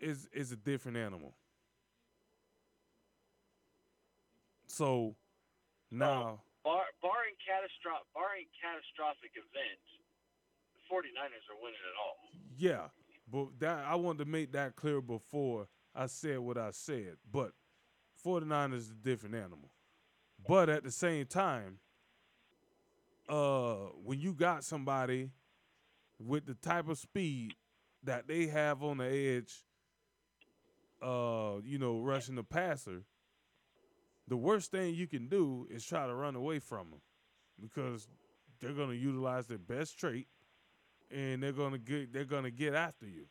is is a different animal. So now, Bar, barring catastrophic, barring catastrophic events, the 49ers are winning it all. yeah, but that I wanted to make that clear before I said what I said. But 49ers is a different animal. But at the same time, uh, when you got somebody with the type of speed that they have on the edge, uh, you know, rushing the passer, the worst thing you can do is try to run away from them because they're going to utilize their best trait and they're going to get they're going to get after you.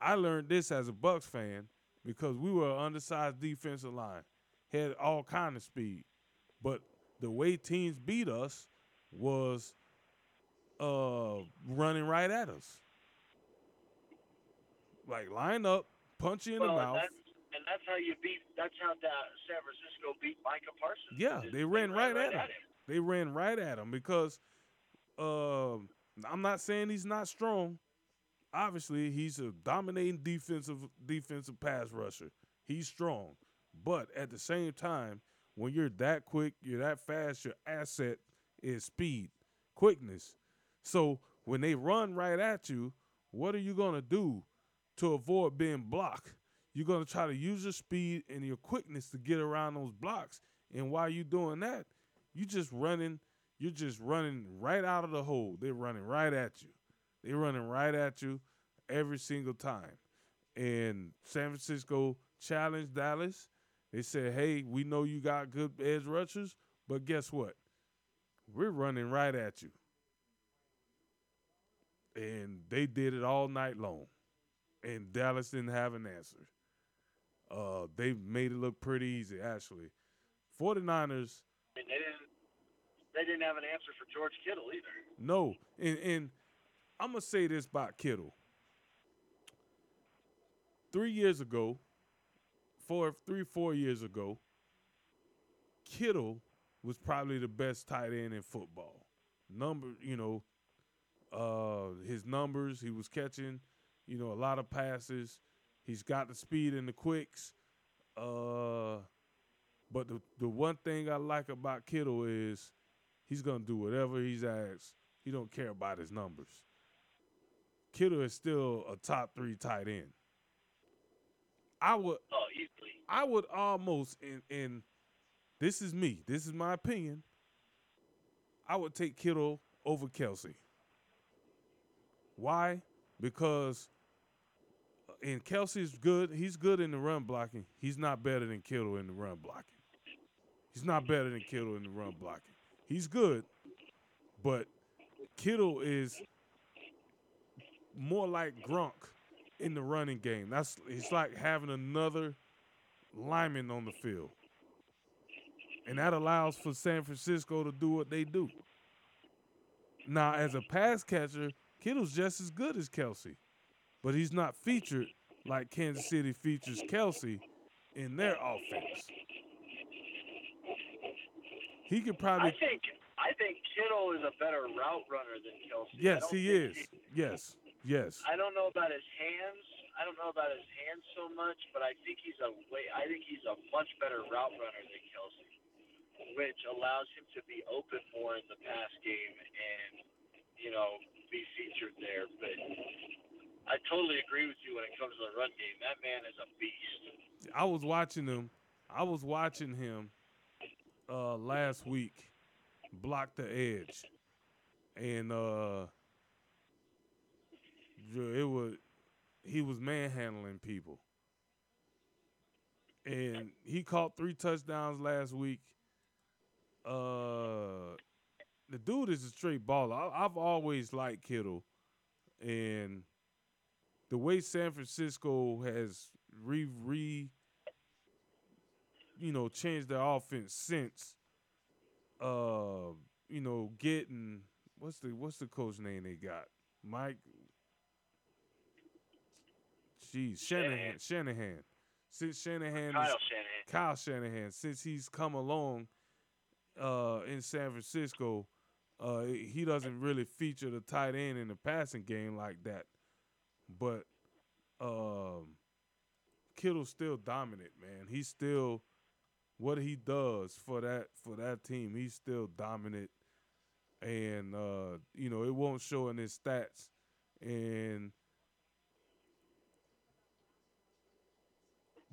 I learned this as a Bucks fan because we were an undersized defensive line, had all kind of speed, but the way teams beat us was uh running right at us. Like line up, punch you in well, the and mouth. that's, and that's how you beat. That's how that San Francisco beat Micah Parsons. Yeah, is they ran right at him. him. They ran right at him because um I'm not saying he's not strong. Obviously, he's a dominating defensive defensive pass rusher. He's strong. But at the same time, when you're that quick, you're that fast, your asset is speed, quickness. So when they run right at you, what are you gonna do to avoid being blocked? You're gonna try to use your speed and your quickness to get around those blocks. And while you're doing that, you just running, you're just running right out of the hole. They're running right at you. They're running right at you every single time. And San Francisco challenged Dallas. They said, hey, we know you got good edge rushers, but guess what? We're running right at you. And they did it all night long. And Dallas didn't have an answer. Uh, they made it look pretty easy, actually. 49ers, I mean, they didn't. They didn't have an answer for George Kittle either. no. And, and I'm going to say this about Kittle. Three years ago, four, three, four years ago, Kittle was probably the best tight end in football. Number, you know, uh, his numbers, he was catching, you know, a lot of passes. He's got the speed and the quicks. Uh, but the the one thing I like about Kittle is he's gonna do whatever he's asked. He don't care about his numbers. Kittle is still a top three tight end. I would Oh. I would almost and in this is me. This is my opinion. I would take Kittle over Kelce. Why? Because and Kelce's good. He's good in the run blocking. He's not better than Kittle in the run blocking. He's not better than Kittle in the run blocking. He's good, but Kittle is more like Gronk in the running game. That's it's like having another lineman on the field. And that allows for San Francisco to do what they do. Now, as a pass catcher, Kittle's just as good as Kelce, but he's not featured like Kansas City features Kelce in their offense. He could probably I think. I think Kittle is a better route runner than Kelce. Yes, he is. Yes. Yes. I don't know about his hands. I don't know about his hands so much, but I think he's a way. I think he's a much better route runner than Kelce, which allows him to be open more in the pass game and you know be featured there. But I totally agree with you when it comes to the run game. That man is a beast. I was watching him. I was watching him uh, last week block the edge, and uh, it was he was manhandling people, and he caught three touchdowns last week. Uh, the dude is a straight baller. I, I've always liked Kittle, and the way San Francisco has re re you know changed their offense since uh you know getting what's the what's the coach name they got Mike Jeez Shanahan Shanahan since Shanahan Kyle is- Shanahan. Kyle Shanahan, since he's come along uh, in San Francisco, uh, he doesn't really feature the tight end in the passing game like that. But um, Kittle's still dominant, man. He's still what he does for that for that team. He's still dominant, and uh, you know it won't show in his stats. And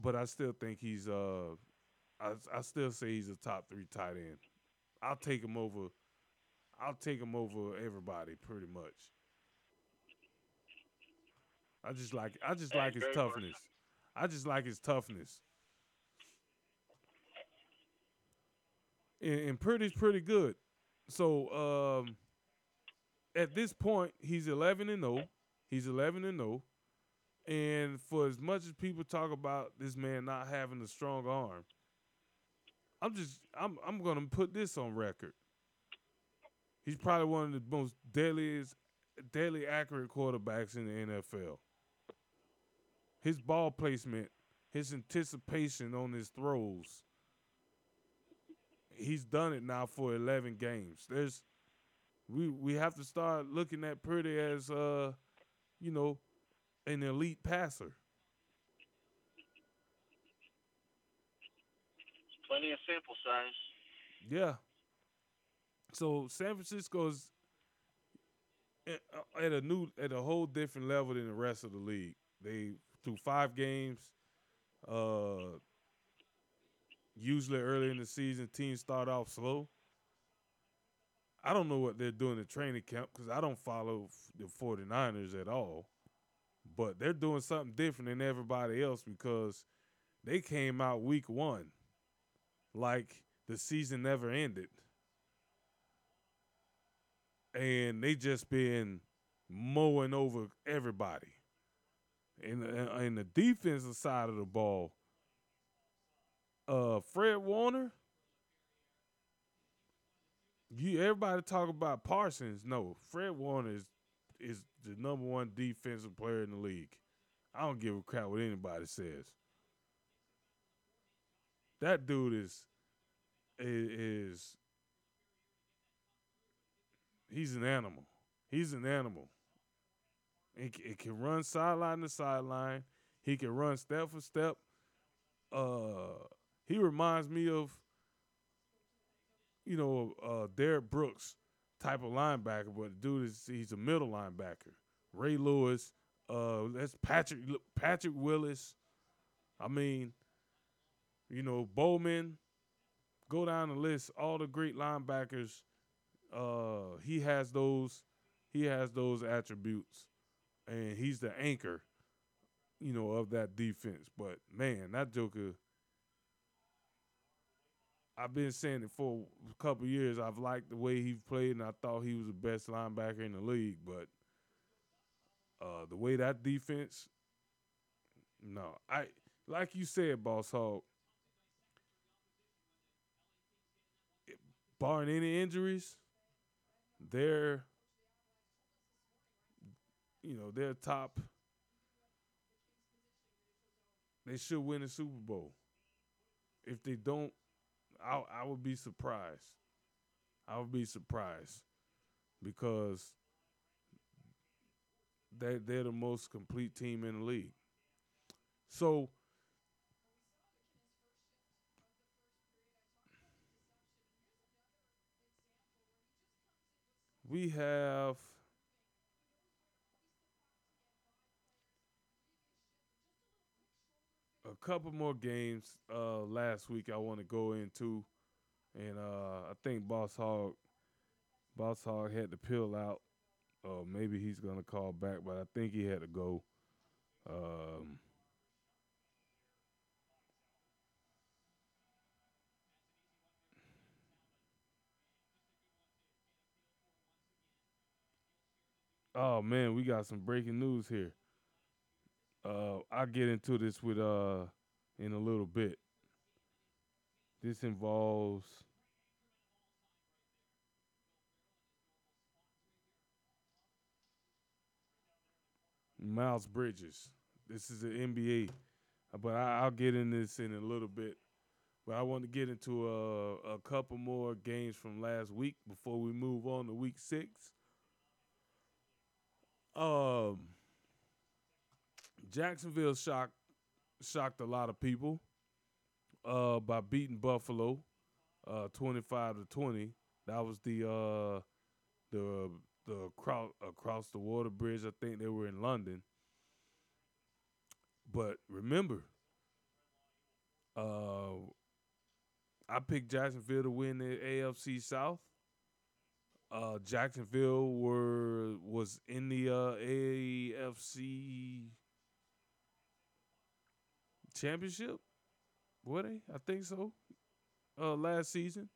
but I still think he's uh, I I still say he's a top three tight end. I'll take him over. I'll take him over everybody pretty much. I just like I just like his toughness. I just like his toughness. And, and pretty's pretty good. So um, at this point, he's eleven and zero. He's eleven and zero. And for as much as people talk about this man not having a strong arm, I'm just I'm I'm gonna put this on record. He's probably one of the most deadliest, deadly accurate quarterbacks in the NFL. His ball placement, his anticipation on his throws. He's done it now for 11 games. There's we we have to start looking at Purdy as uh, you know, an elite passer. Plenty of sample size. Yeah. So San Francisco's at a new at a whole different level than the rest of the league. They through five games. Uh, usually early in the season, teams start off slow. I don't know what they're doing in training camp because I don't follow the 49ers at all. But they're doing something different than everybody else because they came out week one like the season never ended. And they just been mowing over everybody. In the, in the defensive side of the ball, uh, Fred Warner. You everybody talk about Parsons. No, Fred Warner is is the number one defensive player in the league. I don't give a crap what anybody says. That dude is is he's an animal. He's an animal. It, it can run sideline to sideline. He can run step for step. Uh, he reminds me of, you know, uh, Derrick Brooks type of linebacker, but dude is he's a middle linebacker. Ray Lewis, uh, that's Patrick Patrick Willis. I mean, you know, Bowman. Go down the list, all the great linebackers. Uh, he has those. He has those attributes and he's the anchor, you know, of that defense. But man, that Joker. I've been saying it for a couple years. I've liked the way he played, and I thought he was the best linebacker in the league. But uh, the way that defense, no, I like you said, Boss Hog. Barring any injuries, they're you know, they're top. They should win the Super Bowl. If they don't, I I would be surprised. I would be surprised because they they're the most complete team in the league. So we have couple more games uh, last week I want to go into, and uh, I think Boss Hog, Boss Hog had to peel out. Uh, maybe he's gonna call back, but I think he had to go. Um, oh man, we got some breaking news here. Uh, I'll get into this with uh in a little bit. This involves Miles Bridges. This is the NBA, but I, will get in this in a little bit. But I want to get into a, a couple more games from last week before we move on to week six. Um, Jacksonville shocked shocked a lot of people uh, by beating Buffalo uh, 25 to 20. That was the uh, the the across, across the water bridge. I think they were in London. But remember, uh, I picked Jacksonville to win the AFC South. Uh, Jacksonville were was in the uh, AFC championship. Were they? I think so. Uh, last season,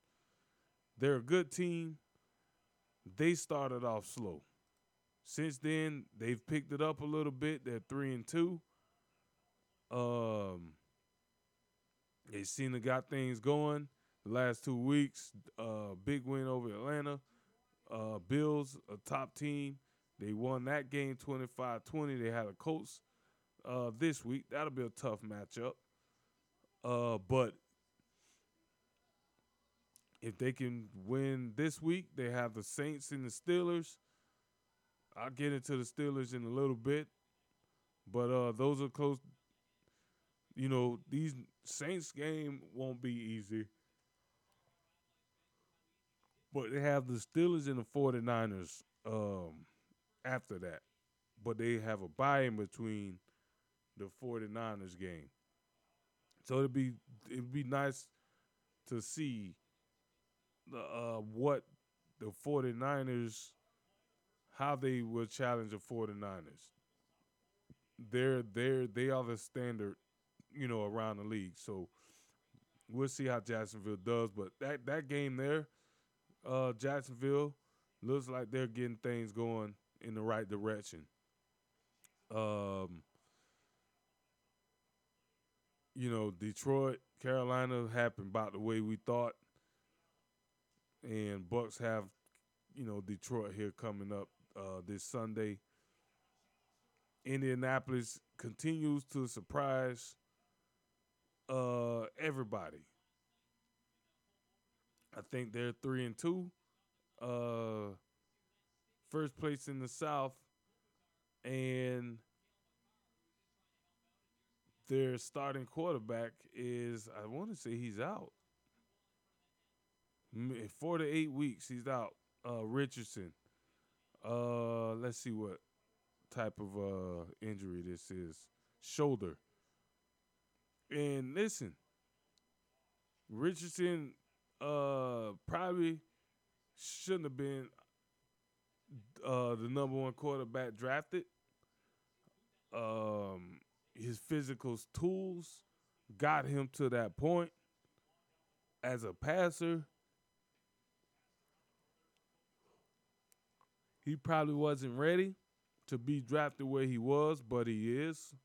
they're a good team. They started off slow. Since then, they've picked it up a little bit. They're three and two. Um, they seem to got things going. The last two weeks, uh, big win over Atlanta. Uh, Bills, a top team. They won that game 25-20. They had a Colts uh, this week. That'll be a tough matchup. Uh, but if they can win this week, they have the Saints and the Steelers. I'll get into the Steelers in a little bit. But uh, those are close. You know, these Saints game won't be easy. But they have the Steelers and the 49ers um, after that. But they have a bye in between the 49ers game. So it'd be it'd be nice to see the uh, what the 49ers how they will challenge the 49ers. They're they're they are the standard, you know, around the league. So we'll see how Jacksonville does. But that that game there, uh, Jacksonville looks like they're getting things going in the right direction. Um, you know, Detroit, Carolina happened about the way we thought, and Bucks have, you know, Detroit here coming up uh, this Sunday. Indianapolis continues to surprise uh, everybody. I think they're three and two. Uh, first place in the South, and their starting quarterback is I want to say he's out. Four to eight weeks he's out. Uh, Richardson. Uh, let's see what type of uh injury this is. Shoulder. And listen, Richardson uh probably shouldn't have been uh the number one quarterback drafted. Um his physical tools got him to that point as a passer. He probably wasn't ready to be drafted where he was, but he is.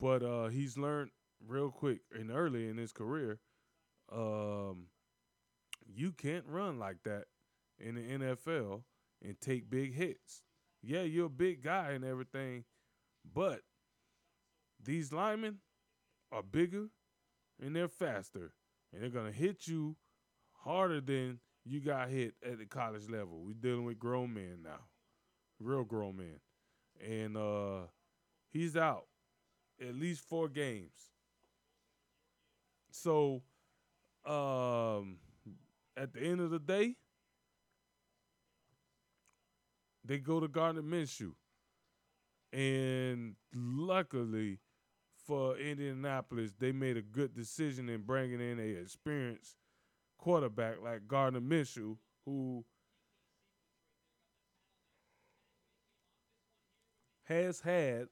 But uh, he's learned real quick and early in his career. Um, you can't run like that in the NFL and take big hits. Yeah, you're a big guy and everything, but these linemen are bigger and they're faster, and they're gonna hit you harder than you got hit at the college level. We're dealing with grown men now, real grown men, and uh, he's out at least four games. So, um, at the end of the day, they go to Gardner Minshew. And luckily, for Indianapolis, they made a good decision in bringing in a experienced quarterback like Gardner Minshew, who has had,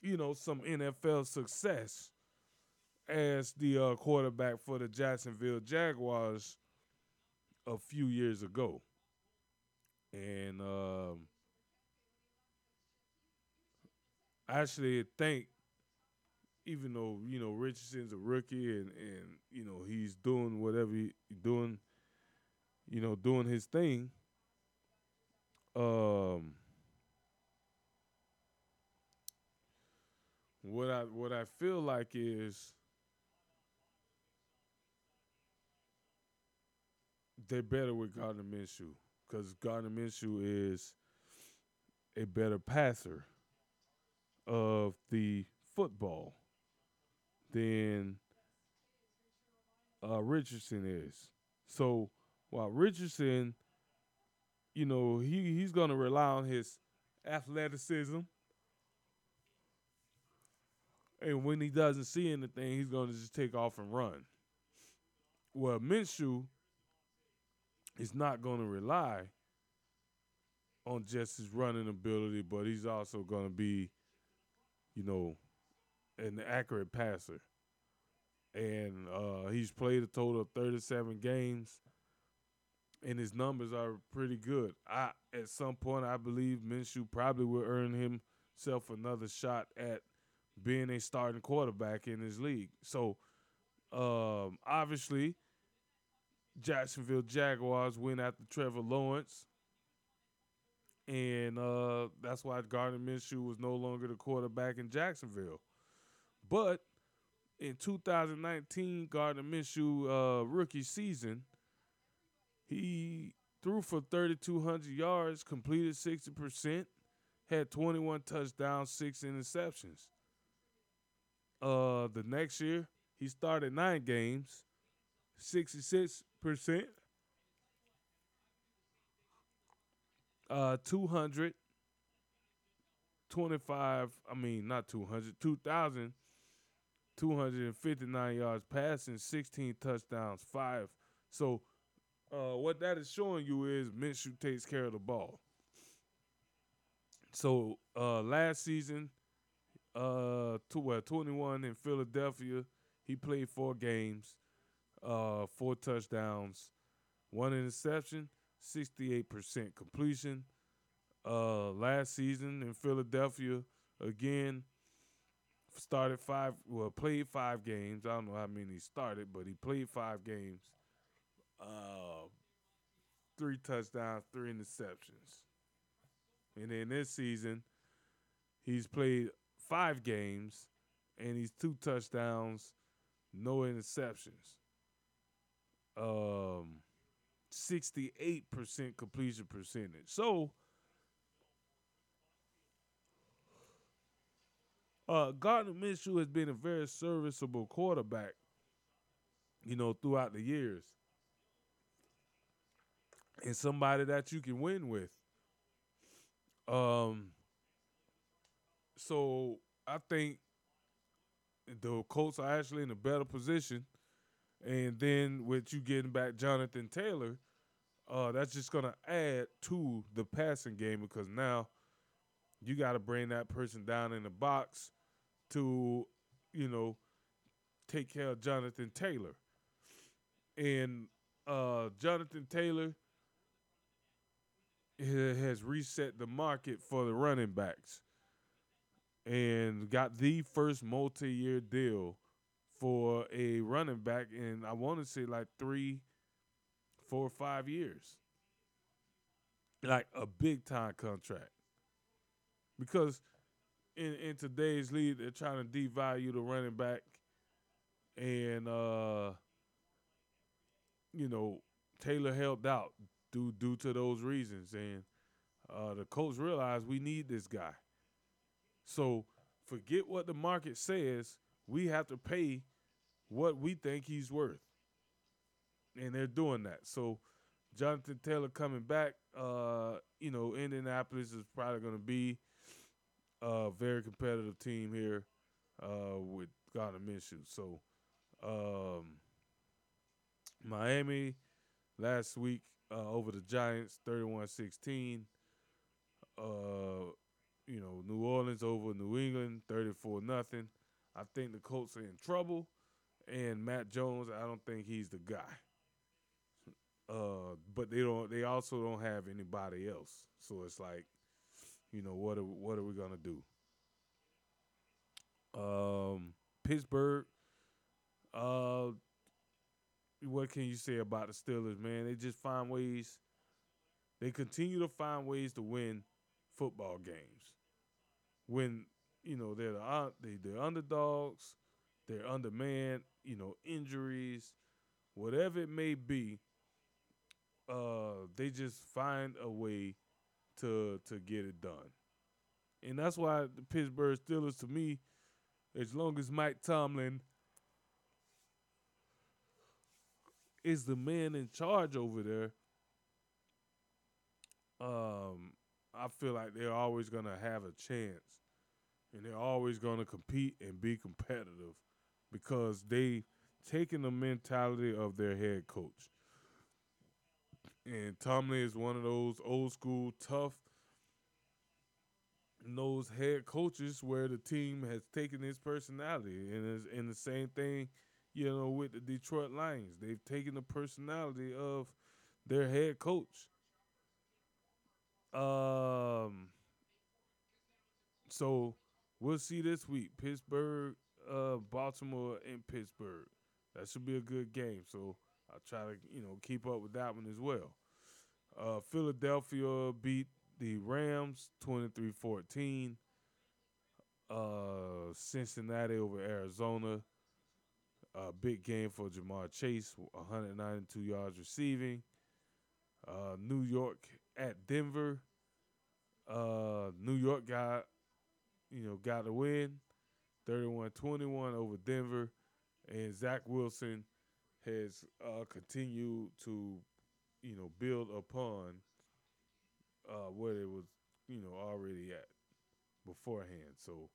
you know, some NFL success as the uh, quarterback for the Jacksonville Jaguars a few years ago. And um, I actually think even though you know Richardson's a rookie and and you know he's doing whatever he doing, you know doing his thing. Um, what I what I feel like is they're better with Gardner Minshew because Gardner Minshew is a better passer of the football than uh, Richardson is. So while Richardson, you know, he, he's going to rely on his athleticism. And when he doesn't see anything, he's going to just take off and run. Well, Minshew is not going to rely on just his running ability, but he's also going to be, you know, an accurate passer. And uh, he's played a total of 37 games, and his numbers are pretty good. I at some point I believe Minshew probably will earn himself another shot at being a starting quarterback in his league. So um, obviously, Jacksonville Jaguars went after Trevor Lawrence and uh, that's why Gardner Minshew was no longer the quarterback in Jacksonville. But in 2019, Gardner Minshew uh, rookie season, he threw for 3,200 yards, completed 60%, had 21 touchdowns, six interceptions. Uh, the next year, he started nine games, 66%, uh 225 i mean not 200 2000 259 yards passing 16 touchdowns 5 so uh what that is showing you is Minshew takes care of the ball so uh last season uh to, well, 21 in Philadelphia he played four games uh four touchdowns one interception 68% completion. Uh, last season in Philadelphia, again, started five, well, played five games. I don't know how many he started, but he played five games. Uh, three touchdowns, three interceptions. And then this season, he's played five games and he's two touchdowns, no interceptions. Um, 68% completion percentage. So, uh, Gardner Minshew has been a very serviceable quarterback, you know, throughout the years. And somebody that you can win with. Um, so I think the Colts are actually in a better position – and then with you getting back Jonathan Taylor, uh, that's just gonna add to the passing game because now you got to bring that person down in the box to, you know, take care of Jonathan Taylor. And uh, Jonathan Taylor has reset the market for the running backs and got the first multi-year deal for a running back in I want to say like three, four five years. Like a big time contract. Because in in today's league they're trying to devalue the running back and uh you know Taylor helped out due due to those reasons and uh the coach realized we need this guy. So forget what the market says we have to pay what we think he's worth. And they're doing that. So Jonathan Taylor coming back, uh, you know, Indianapolis is probably to be a very competitive team here uh, with Gardner Minshew. So um, Miami last week uh, over the Giants, 31-16. Uh, you know, New Orleans over New England, 34 nothing. I think the Colts are in trouble, and Mac Jones. I don't think he's the guy. Uh, but they don't. They also don't have anybody else. So it's like, you know, what are what are we gonna do? Um, Pittsburgh. Uh, what can you say about the Steelers, man? They just find ways. They continue to find ways to win football games. When you know they're the uh, they they're underdogs, they're undermanned, you know, injuries, whatever it may be. Uh, they just find a way to to get it done, and that's why the Pittsburgh Steelers, to me, as long as Mike Tomlin is the man in charge over there, um, I feel like they're always gonna have a chance, and they're always gonna compete and be competitive because they taken the mentality of their head coach. And Tomlin is one of those old school, tough, those head coaches where the team has taken his personality, and it's, and the same thing, you know, with the Detroit Lions, they've taken the personality of their head coach. Um, so we'll see this week, Pittsburgh, uh, Baltimore, and Pittsburgh. That should be a good game. So I'll try to you know keep up with that one as well. Uh, Philadelphia beat the Rams 23-14. Uh, Cincinnati over Arizona. Uh, big game for Ja'Marr Chase, 192 yards receiving. Uh, New York at Denver. Uh, New York got, you know, got the win, 31-21 over Denver, and Zach Wilson has uh, continued to, you know, build upon uh, where it was, you know, already at beforehand. So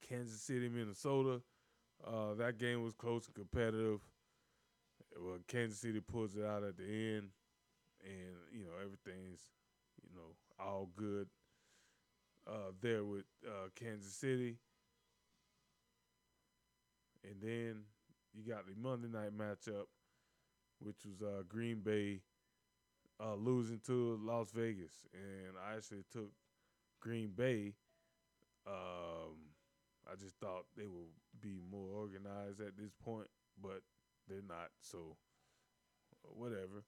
Kansas City, Minnesota, uh, that game was close and competitive. Well, Kansas City pulls it out at the end, and you know everything's, you know, all good uh, there with uh, Kansas City. And then you got the Monday night matchup, which was uh, Green Bay uh, losing to Las Vegas, and I actually took Green Bay. Um, I just thought they would be more organized at this point, but they're not. So whatever.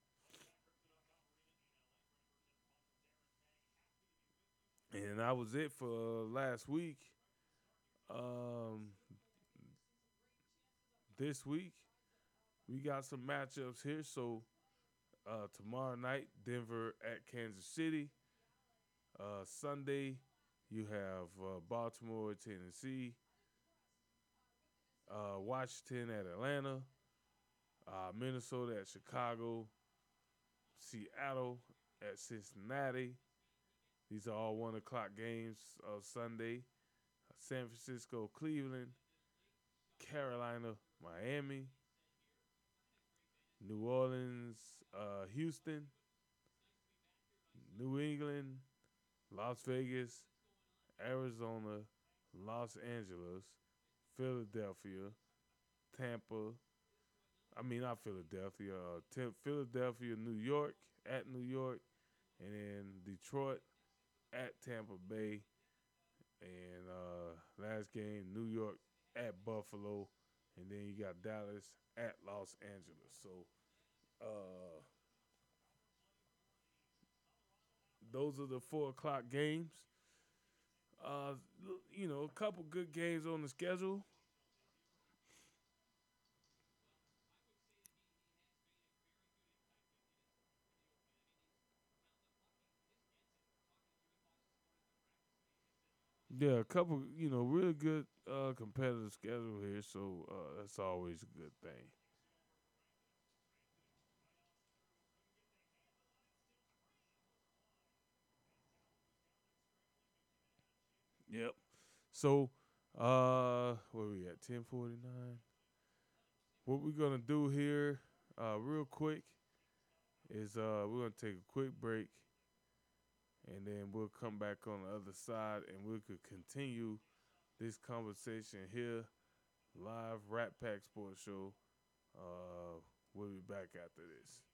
And that was it for last week. Um, this week we got some matchups here. So uh, tomorrow night, Denver at Kansas City. Uh, Sunday, you have uh, Baltimore at Tennessee. Uh, Washington at Atlanta. Uh, Minnesota at Chicago. Seattle at Cincinnati. These are all one o'clock games of Sunday. San Francisco, Cleveland, Carolina, Miami, New Orleans, uh, Houston, New England, Las Vegas, Arizona, Los Angeles, Philadelphia, Tampa. I mean, not Philadelphia. Uh, T- Philadelphia, New York, at New York, and then Detroit at Tampa Bay, and uh, last game New York at Buffalo, and then you got Dallas at Los Angeles. So, uh, those are the four o'clock games. Uh, you know, a couple good games on the schedule. Yeah, a couple, you know, really good uh, competitive schedule here, so uh, that's always a good thing. Yep. So, uh, where we at? Ten forty nine. What we're gonna do here, uh, real quick, is uh, we're gonna take a quick break, and then we'll come back on the other side, and we could continue this conversation here, live Rat Pack Sports Show. Uh, we'll be back after this.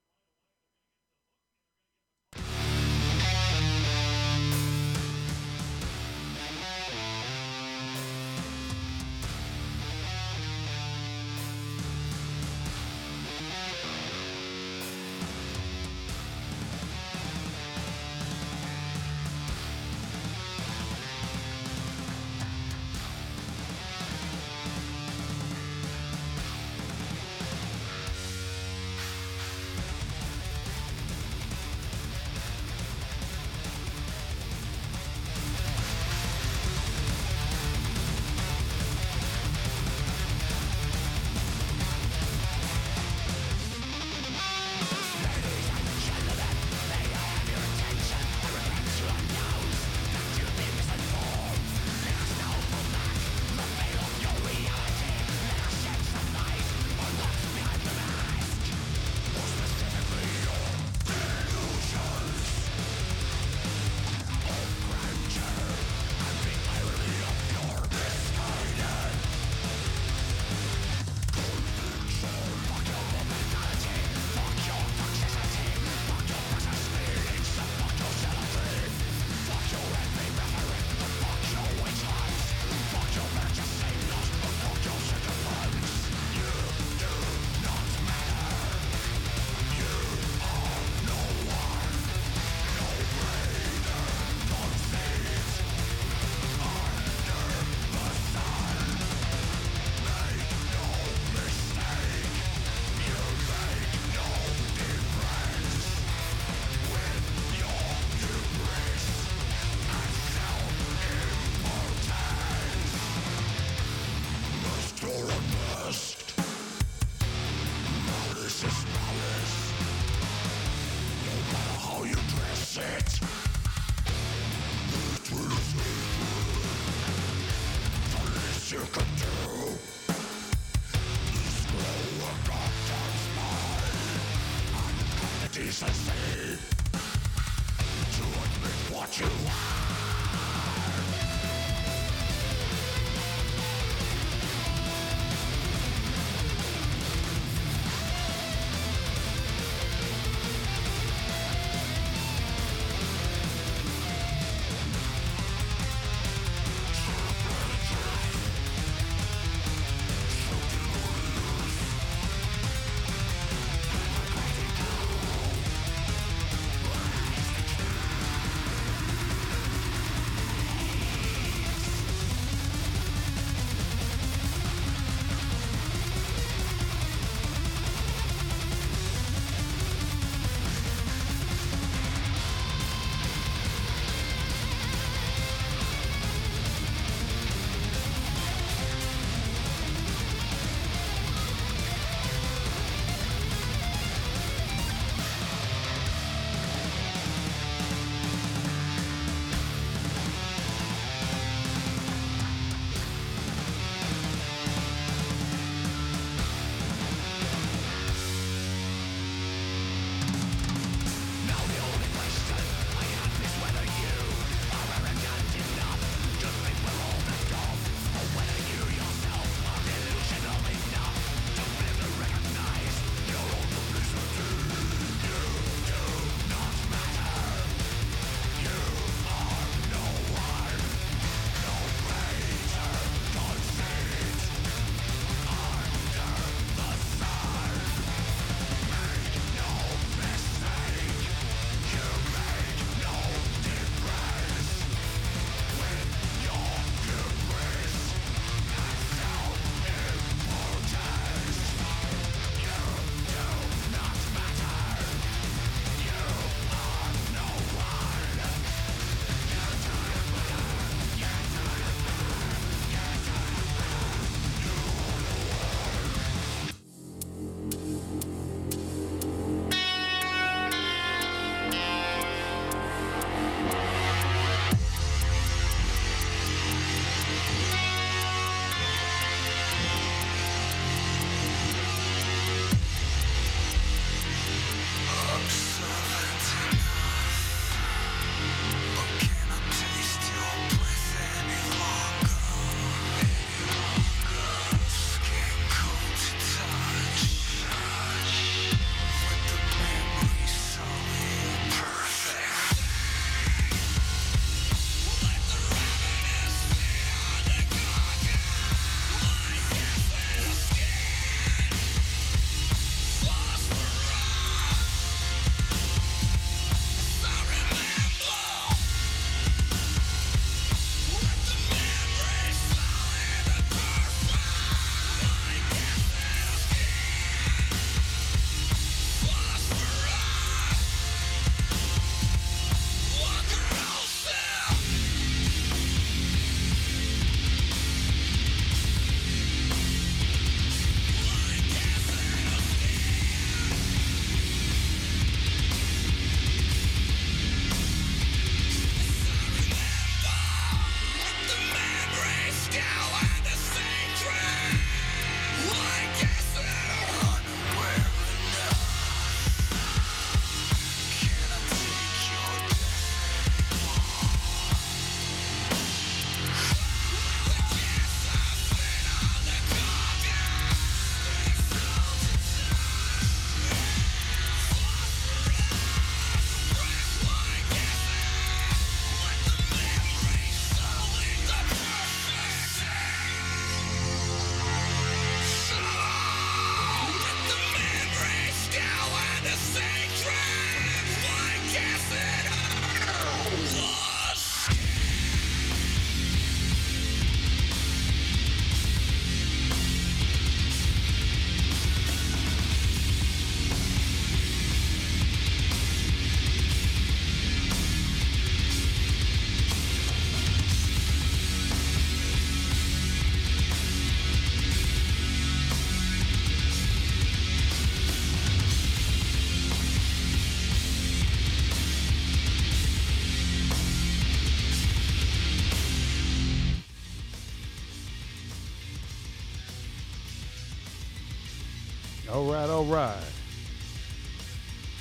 All right, all right.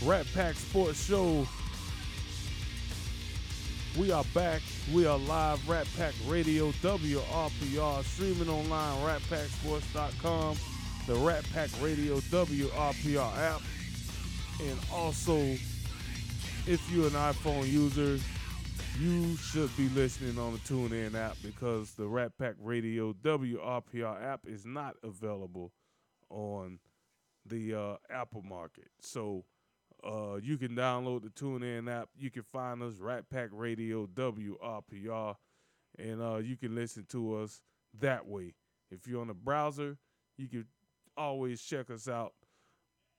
Rat Pack Sports Show. We are back. We are live. Rat Pack Radio, WRPR, streaming online, ratpacksports.com, the Rat Pack Radio WRPR app, and also, if you're an iPhone user, you should be listening on the TuneIn app because the Rat Pack Radio WRPR app is not available on the uh, Apple market. So uh, you can download the TuneIn app. You can find us Rat Pack Radio WRPR, and uh, you can listen to us that way. If you're on the browser, you can always check us out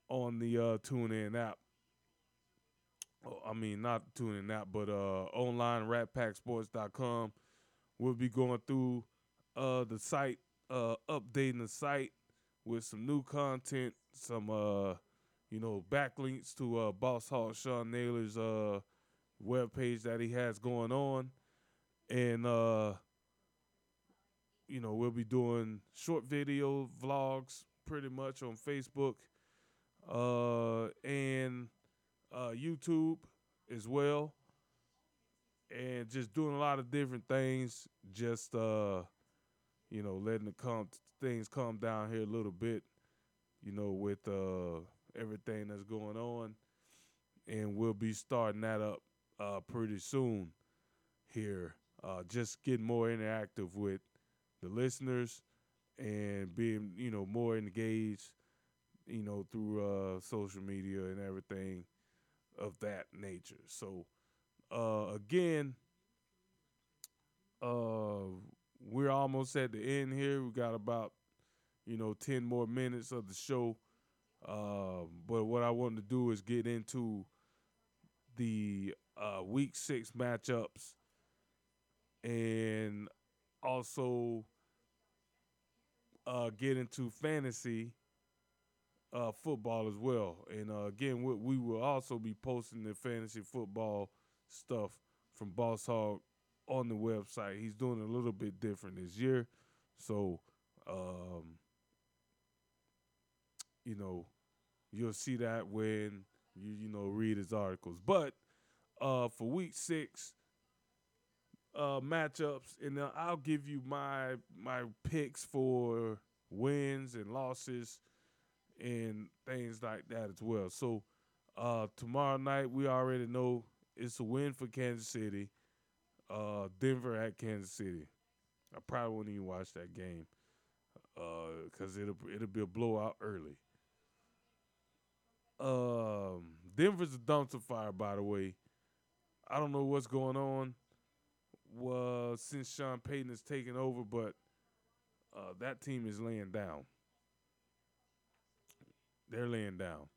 on the uh, TuneIn app. Oh, I mean, not TuneIn app, but uh, online ratpacksports.com. We'll be going through uh, the site, uh, updating the site with some new content, some uh, you know, backlinks to uh, Boss Hog Sean Naylor's uh webpage that he has going on, and uh, you know, we'll be doing short video vlogs pretty much on Facebook, uh, and uh, YouTube as well, and just doing a lot of different things. Just uh, you know, letting the come things calm down here a little bit. You know, with uh everything that's going on, and we'll be starting that up uh pretty soon here. Uh, just getting more interactive with the listeners and being you know more engaged you know through uh social media and everything of that nature so uh again uh we're almost at the end here we got about you know 10 more minutes of the show uh, but what i want to do is get into the uh week six matchups and also uh, get into fantasy uh, football as well. And uh, again, we, we, will also be posting the fantasy football stuff from Boss Hog on the website. He's doing a little bit different this year, so um, you know you'll see that when you you know read his articles. But uh, for week six uh, matchups, and then I'll give you my my picks for wins and losses and things like that as well. So uh, tomorrow night, we already know it's a win for Kansas City. Uh, Denver at Kansas City. I probably won't even watch that game because uh, it'll it'll be a blowout early. Um, Denver's a dumpster fire, by the way. I don't know what's going on was since Sean Payton has taken over, but uh, that team is laying down. They're laying down.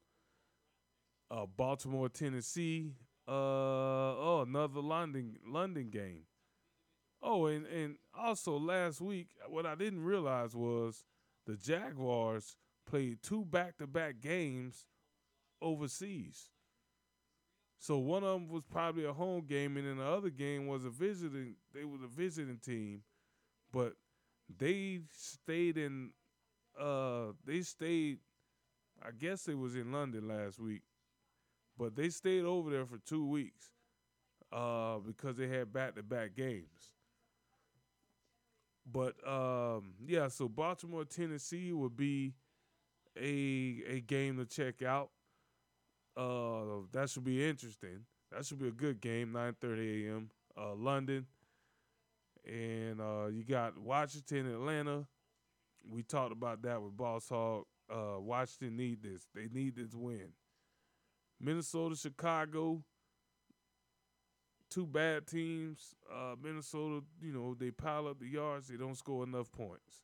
Uh, Baltimore, Tennessee. Uh, oh, another London London game. Oh, and and also last week, what I didn't realize was the Jaguars played two back-to-back games overseas. So one of them was probably a home game, and then the other game was a visiting. They was a visiting team, but they stayed in. Uh, they stayed. I guess it was in London last week, but they stayed over there for two weeks, uh, because they had back-to-back games. But um, yeah, so Baltimore, Tennessee would be a a game to check out. Uh, that should be interesting. That should be a good game. 9:30 a.m. Uh, London, and uh, you got Washington, Atlanta. We talked about that with Boss Hog. Uh, Washington need this. They need this win. Minnesota, Chicago. Two bad teams. Uh, Minnesota, you know, they pile up the yards. They don't score enough points.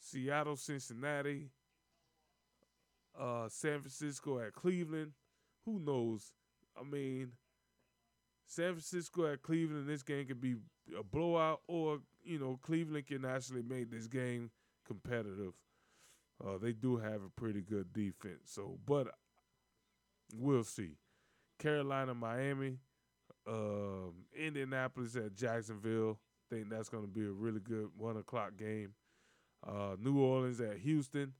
Seattle, Cincinnati uh, San Francisco at Cleveland. Who knows? I mean, San Francisco at Cleveland, this game could be a blowout, or you know, Cleveland can actually make this game competitive. Uh, they do have a pretty good defense, so but we'll see. Carolina, Miami, um, Indianapolis at Jacksonville. Think that's going to be a really good one o'clock game. Uh, New Orleans at Houston.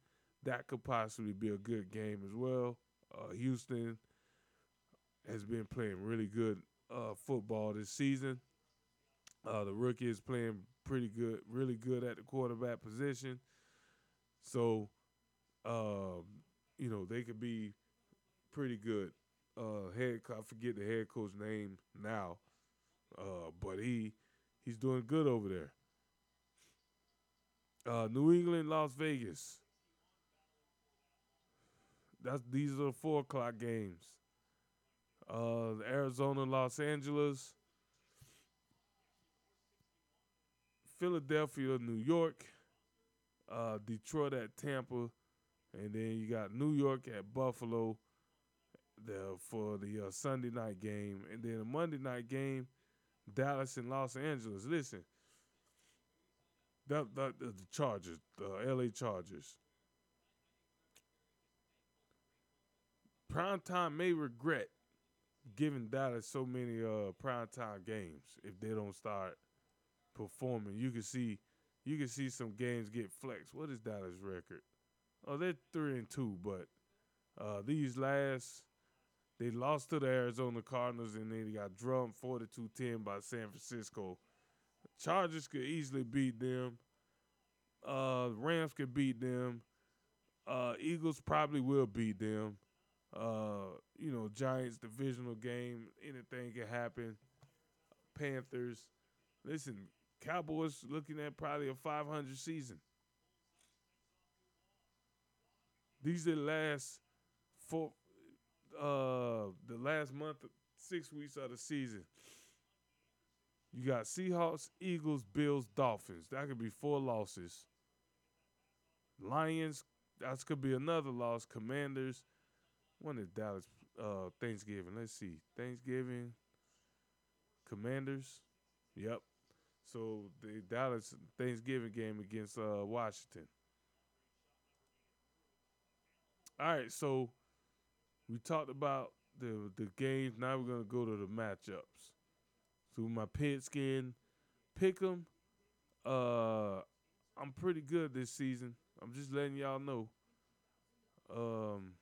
that could possibly be a good game as well. Uh, Houston has been playing really good uh, football this season. Uh, the rookie is playing pretty good, really good at the quarterback position. So, um, you know, they could be pretty good. Uh, head, I forget the head coach name now, uh, but he he's doing good over there. Uh, New England, Las Vegas. That's these are the four o'clock games. Uh, Arizona, Los Angeles, Philadelphia, New York, uh, Detroit at Tampa, and then you got New York at Buffalo the, for the uh, Sunday night game, and then a Monday night game, Dallas and Los Angeles. Listen, that, that the Chargers, the LA Chargers. Primetime may regret giving Dallas so many uh primetime games if they don't start performing. You can see you can see some games get flexed. What is Dallas record? Oh, they're three and two, but uh these last they lost to the Arizona Cardinals and they got drummed 42-10 by San Francisco. Chargers could easily beat them. Uh Rams could beat them. Uh Eagles probably will beat them. Uh, you know, Giants divisional game, anything can happen. Panthers. Listen, Cowboys looking at probably a 500 season. These are the last four, uh, the last month, six weeks of the season. You got Seahawks, Eagles, Bills, Dolphins. That could be four losses. Lions, that could be another loss. Commanders. When is Dallas uh, Thanksgiving? Let's see. Thanksgiving. Commanders. Yep. So the Dallas Thanksgiving game against uh, Washington. All right, so we talked about the the games. Now we're gonna go to the matchups. So my pigskin pick 'em. Uh, I'm pretty good this season. I'm just letting y'all know. Um,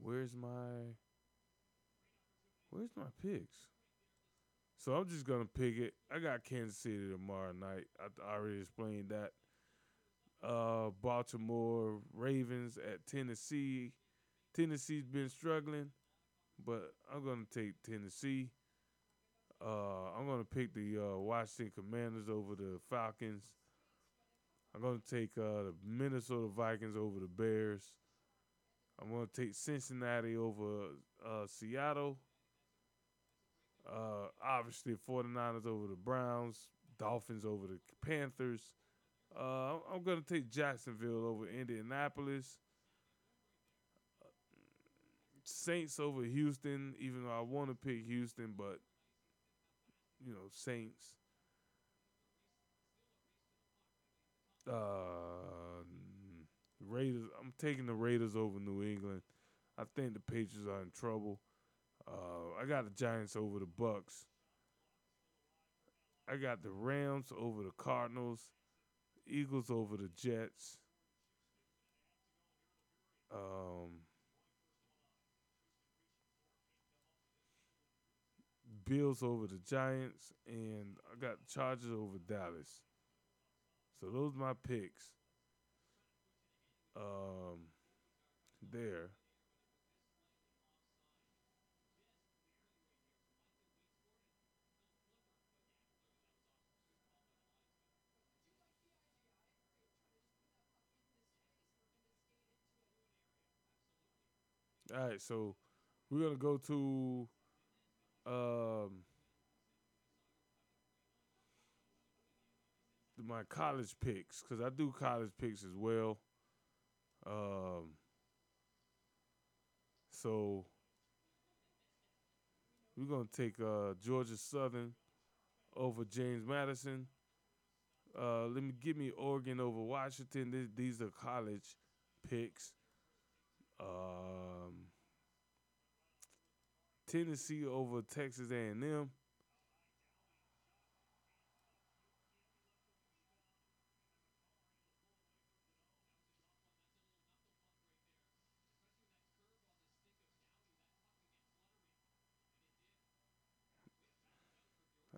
where's my where's my picks? So I'm just gonna pick it. I got Kansas City tomorrow night. I, I already explained that. Uh, Baltimore Ravens at Tennessee. Tennessee's been struggling, but I'm gonna take Tennessee. Uh, I'm gonna pick the uh, Washington Commanders over the Falcons. I'm gonna take uh, the Minnesota Vikings over the Bears. I'm gonna take Cincinnati over uh, Seattle. Uh, obviously, 49ers over the Browns, Dolphins over the Panthers. Uh, I'm going to take Jacksonville over Indianapolis. Saints over Houston, even though I want to pick Houston, but, you know, Saints. Uh, Raiders. I'm taking the Raiders over New England. I think the Patriots are in trouble. Uh, I got the Giants over the Bucs. I got the Rams over the Cardinals, Eagles over the Jets. Um, Bills over the Giants, and I got Chargers over Dallas. So those are my picks. Um, there. All right, so we're gonna go to um, my college picks because I do college picks as well. Um, so we're gonna take uh, Georgia Southern over James Madison. Uh, let me give me Oregon over Washington. These, these are college picks um, Tennessee over Texas A&M.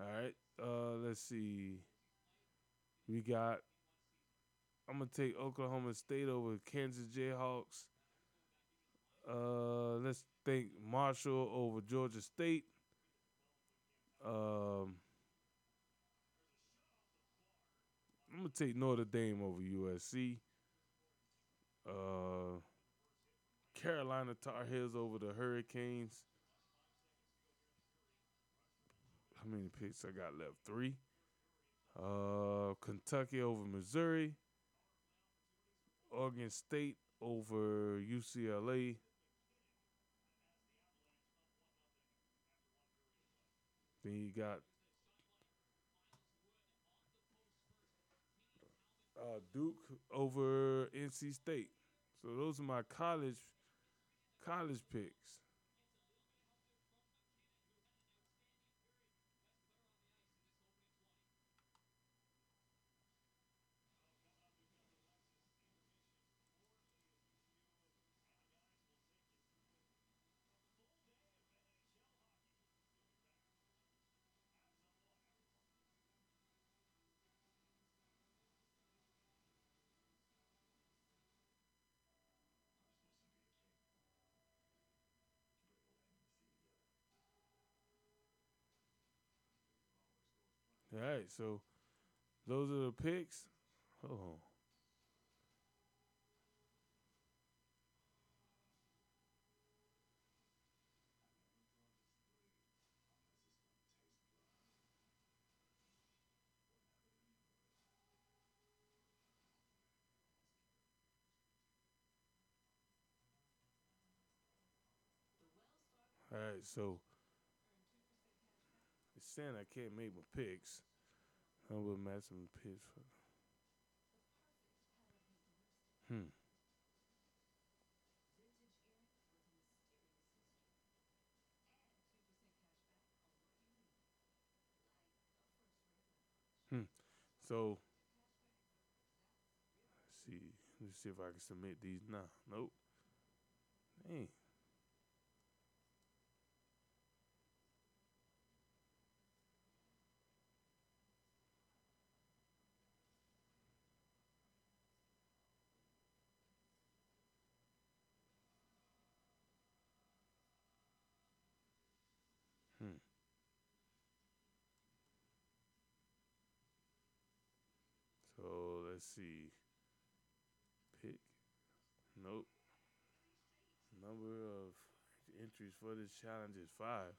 All right. Uh, let's see. We got. I'm gonna take Oklahoma State over Kansas Jayhawks. Uh, let's think Marshall over Georgia State. Um, I'm gonna take Notre Dame over USC. Uh, Carolina Tar Heels over the Hurricanes. How many picks I got left? Three. Uh, Kentucky over Missouri. Oregon State over UCLA. Then you got uh, Duke over NC State. So those are my college college picks. All right, so those are the picks. On. All right, so saying I can't make my picks. I will match some picks. For... Hmm. Hmm. So let's see. Let's see if I can submit these now. Nope. Dang. Hmm. So let's see. Pick. Nope. Number of entries for this challenge is five.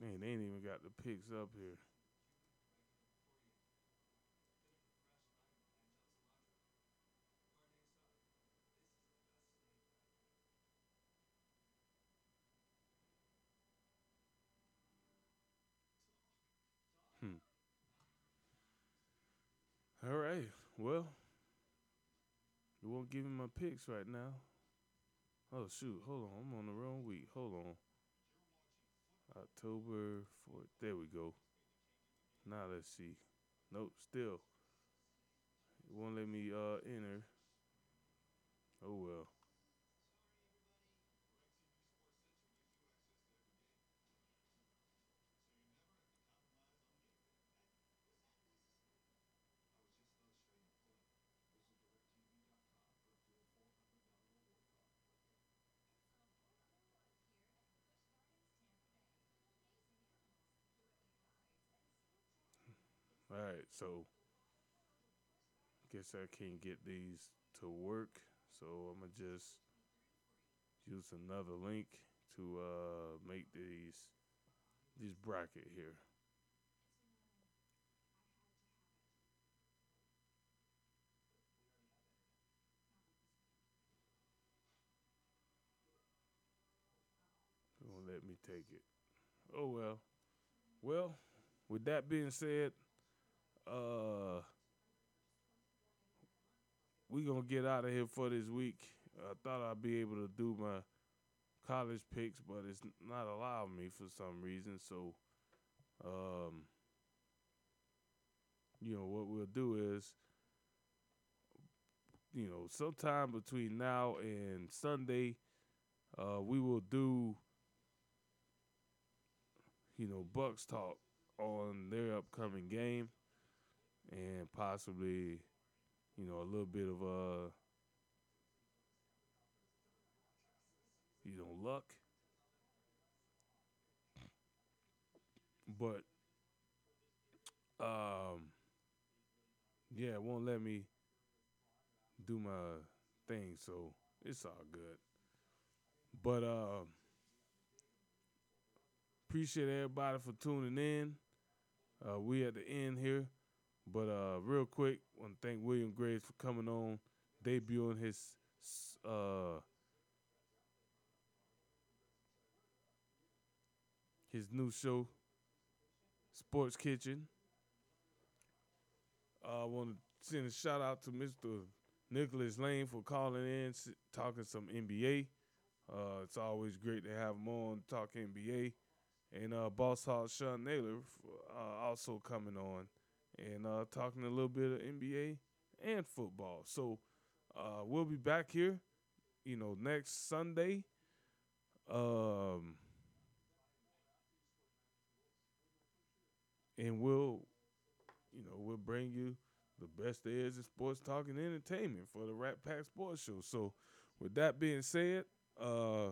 Man, they ain't even got the picks up here. Hmm. All right. Well, you won't give him my picks right now. Oh shoot! Hold on, I'm on the wrong week. Hold on. October 4th. There we go. Now let's see. Nope, still. It won't let me uh enter. Oh well. All right, so I guess I can't get these to work, so I'm gonna just use another link to uh, make these these bracket here. It won't let me take it. Oh well. Well, with that being said, uh, we gonna get out of here for this week. I thought I'd be able to do my college picks, but it's not allowing me for some reason. So, um, you know what we'll do is, you know, sometime between now and Sunday, uh, we will do, you know, Bucks talk on their upcoming game and possibly, you know, a little bit of uh you know, luck. But um yeah, it won't let me do my thing, so it's all good. But uh appreciate everybody for tuning in. Uh we at the end here. But uh real quick, want to thank William Graves for coming on, debuting his uh his new show, Sports Kitchen. I want to send a shout out to Mr. Nicholas Lane for calling in, talking some NBA. Uh, it's always great to have him on talk NBA. And uh, Boss Hog Sean Naylor uh, also coming on and uh, talking a little bit of NBA and football. So uh, we'll be back here, you know, next Sunday. Um, and we'll, you know, we'll bring you the best there is in sports talk and entertainment for the Rat Pack Sports Show. So, with that being said, uh,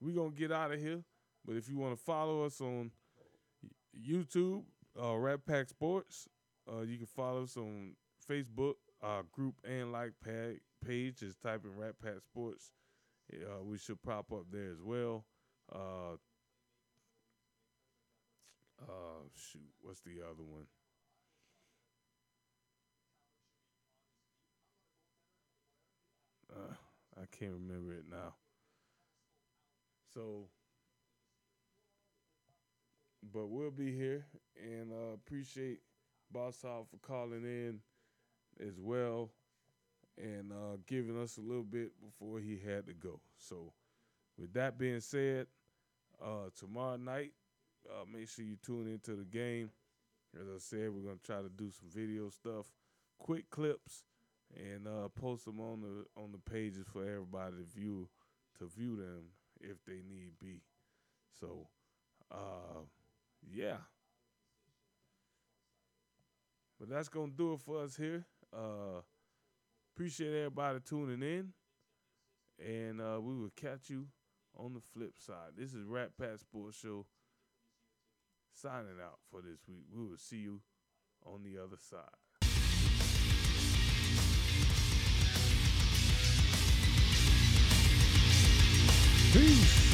we're gonna get out of here. But if you want to follow us on YouTube, uh, Rat Pack Sports, uh, you can follow us on Facebook, group and like page. Just type in Rat Pack Sports. Uh, we should pop up there as well. Uh, uh, shoot, what's the other one? Uh, I can't remember it now. So, but we'll be here and uh, appreciate Boss Hog for calling in as well and uh, giving us a little bit before he had to go. So, with that being said, uh, tomorrow night uh, make sure you tune into the game. As I said, we're gonna try to do some video stuff, quick clips, and uh, post them on the on the pages for everybody to view to view them if they need be. So, uh, yeah. But that's gonna do it for us here. Uh, appreciate everybody tuning in, and uh, we will catch you on the flip side. This is Rat Pack Sports Show signing out for this week. We will see you on the other side. Peace.